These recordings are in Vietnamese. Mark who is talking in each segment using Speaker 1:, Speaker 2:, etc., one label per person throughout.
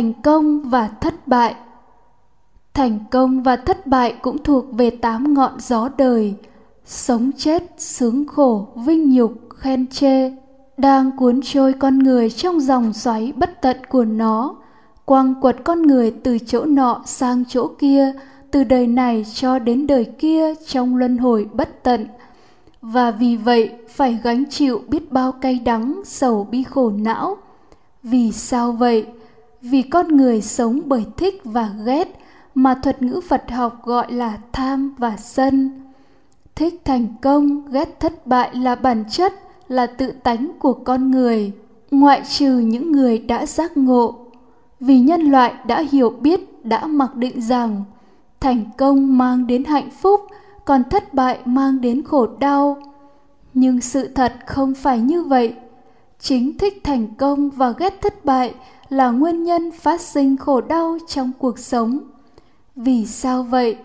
Speaker 1: thành công và thất bại. Thành công và thất bại cũng thuộc về tám ngọn gió đời, sống chết, sướng khổ, vinh nhục, khen chê, đang cuốn trôi con người trong dòng xoáy bất tận của nó, quăng quật con người từ chỗ nọ sang chỗ kia, từ đời này cho đến đời kia trong luân hồi bất tận. Và vì vậy, phải gánh chịu biết bao cay đắng, sầu bi khổ não. Vì sao vậy? Vì con người sống bởi thích và ghét mà thuật ngữ phật học gọi là tham và sân. Thích thành công, ghét thất bại là bản chất, là tự tánh của con người, ngoại trừ những người đã giác ngộ. Vì nhân loại đã hiểu biết, đã mặc định rằng thành công mang đến hạnh phúc, còn thất bại mang đến khổ đau. Nhưng sự thật không phải như vậy chính thích thành công và ghét thất bại là nguyên nhân phát sinh khổ đau trong cuộc sống. Vì sao vậy?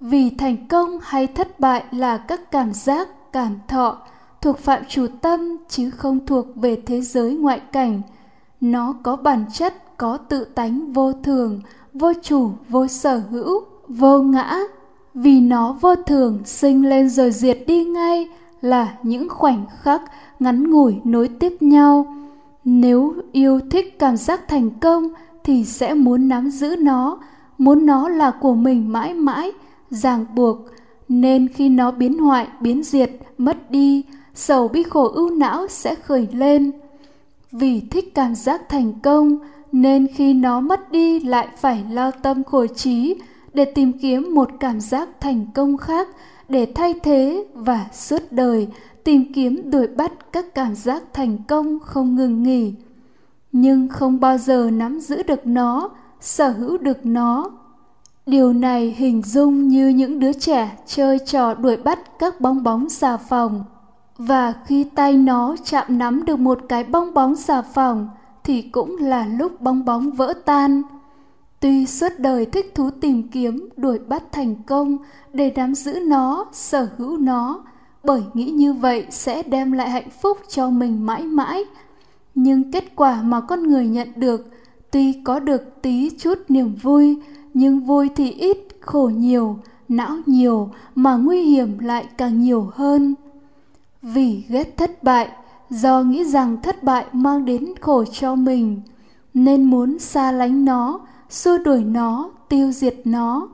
Speaker 1: Vì thành công hay thất bại là các cảm giác, cảm thọ thuộc phạm chủ tâm chứ không thuộc về thế giới ngoại cảnh. Nó có bản chất, có tự tánh vô thường, vô chủ, vô sở hữu, vô ngã. Vì nó vô thường, sinh lên rồi diệt đi ngay là những khoảnh khắc ngắn ngủi nối tiếp nhau. Nếu yêu thích cảm giác thành công thì sẽ muốn nắm giữ nó, muốn nó là của mình mãi mãi, ràng buộc. Nên khi nó biến hoại, biến diệt, mất đi, sầu bi khổ ưu não sẽ khởi lên. Vì thích cảm giác thành công, nên khi nó mất đi lại phải lao tâm khổ trí để tìm kiếm một cảm giác thành công khác, để thay thế và suốt đời tìm kiếm đuổi bắt các cảm giác thành công không ngừng nghỉ. Nhưng không bao giờ nắm giữ được nó, sở hữu được nó. Điều này hình dung như những đứa trẻ chơi trò đuổi bắt các bong bóng xà phòng. Và khi tay nó chạm nắm được một cái bong bóng xà phòng, thì cũng là lúc bong bóng vỡ tan tuy suốt đời thích thú tìm kiếm, đuổi bắt thành công, để nắm giữ nó, sở hữu nó, bởi nghĩ như vậy sẽ đem lại hạnh phúc cho mình mãi mãi. Nhưng kết quả mà con người nhận được, tuy có được tí chút niềm vui, nhưng vui thì ít, khổ nhiều, não nhiều, mà nguy hiểm lại càng nhiều hơn. Vì ghét thất bại, do nghĩ rằng thất bại mang đến khổ cho mình, nên muốn xa lánh nó xua đuổi nó, tiêu diệt nó.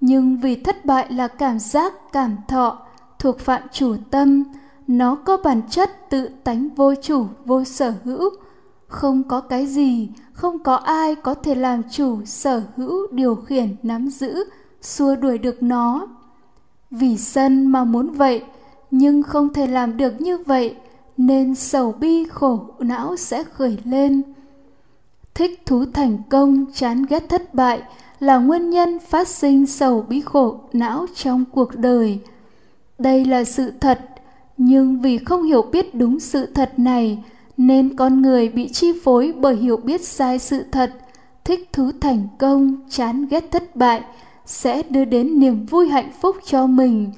Speaker 1: Nhưng vì thất bại là cảm giác, cảm thọ thuộc phạm chủ tâm, nó có bản chất tự tánh vô chủ, vô sở hữu. Không có cái gì, không có ai có thể làm chủ, sở hữu, điều khiển, nắm giữ, xua đuổi được nó. Vì sân mà muốn vậy, nhưng không thể làm được như vậy, nên sầu bi khổ não sẽ khởi lên thích thú thành công, chán ghét thất bại là nguyên nhân phát sinh sầu bi khổ não trong cuộc đời. Đây là sự thật, nhưng vì không hiểu biết đúng sự thật này nên con người bị chi phối bởi hiểu biết sai sự thật, thích thú thành công, chán ghét thất bại sẽ đưa đến niềm vui hạnh phúc cho mình.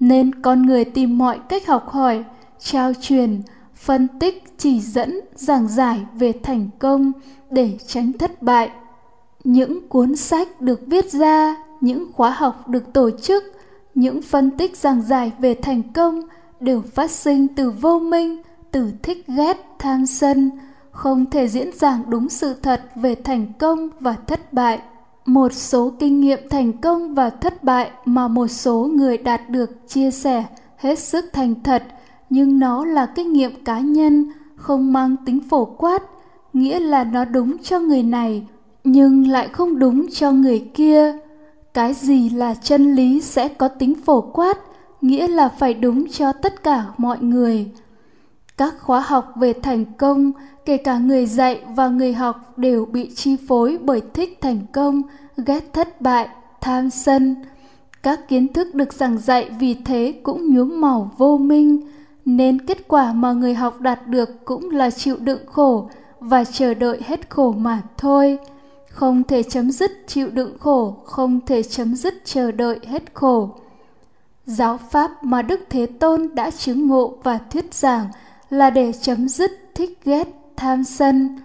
Speaker 1: Nên con người tìm mọi cách học hỏi, trao truyền phân tích, chỉ dẫn, giảng giải về thành công để tránh thất bại. Những cuốn sách được viết ra, những khóa học được tổ chức, những phân tích giảng giải về thành công đều phát sinh từ vô minh, từ thích ghét, tham sân, không thể diễn giảng đúng sự thật về thành công và thất bại. Một số kinh nghiệm thành công và thất bại mà một số người đạt được chia sẻ hết sức thành thật nhưng nó là kinh nghiệm cá nhân, không mang tính phổ quát, nghĩa là nó đúng cho người này, nhưng lại không đúng cho người kia. Cái gì là chân lý sẽ có tính phổ quát, nghĩa là phải đúng cho tất cả mọi người. Các khóa học về thành công, kể cả người dạy và người học đều bị chi phối bởi thích thành công, ghét thất bại, tham sân. Các kiến thức được giảng dạy vì thế cũng nhuốm màu vô minh nên kết quả mà người học đạt được cũng là chịu đựng khổ và chờ đợi hết khổ mà thôi. Không thể chấm dứt chịu đựng khổ, không thể chấm dứt chờ đợi hết khổ. Giáo pháp mà đức thế tôn đã chứng ngộ và thuyết giảng là để chấm dứt thích ghét, tham sân.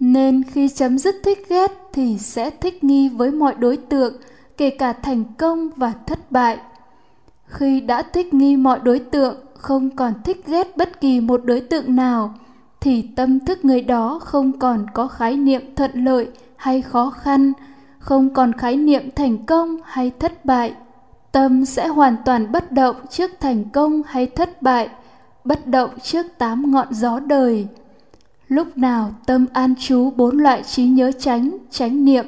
Speaker 1: Nên khi chấm dứt thích ghét thì sẽ thích nghi với mọi đối tượng, kể cả thành công và thất bại khi đã thích nghi mọi đối tượng, không còn thích ghét bất kỳ một đối tượng nào, thì tâm thức người đó không còn có khái niệm thuận lợi hay khó khăn, không còn khái niệm thành công hay thất bại. Tâm sẽ hoàn toàn bất động trước thành công hay thất bại, bất động trước tám ngọn gió đời. Lúc nào tâm an trú bốn loại trí nhớ tránh tránh niệm,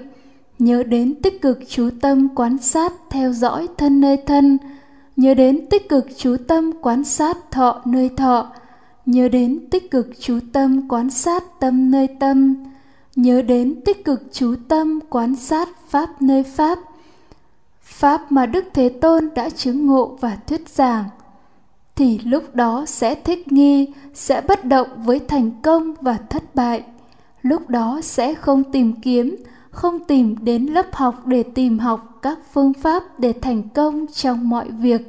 Speaker 1: nhớ đến tích cực chú tâm quan sát, theo dõi thân nơi thân nhớ đến tích cực chú tâm quan sát thọ nơi thọ. Nhớ đến tích cực chú tâm quan sát tâm nơi tâm. Nhớ đến tích cực chú tâm quan sát pháp nơi pháp. Pháp mà đức thế tôn đã chứng ngộ và thuyết giảng, thì lúc đó sẽ thích nghi, sẽ bất động với thành công và thất bại. Lúc đó sẽ không tìm kiếm, không tìm đến lớp học để tìm học các phương pháp để thành công trong mọi việc.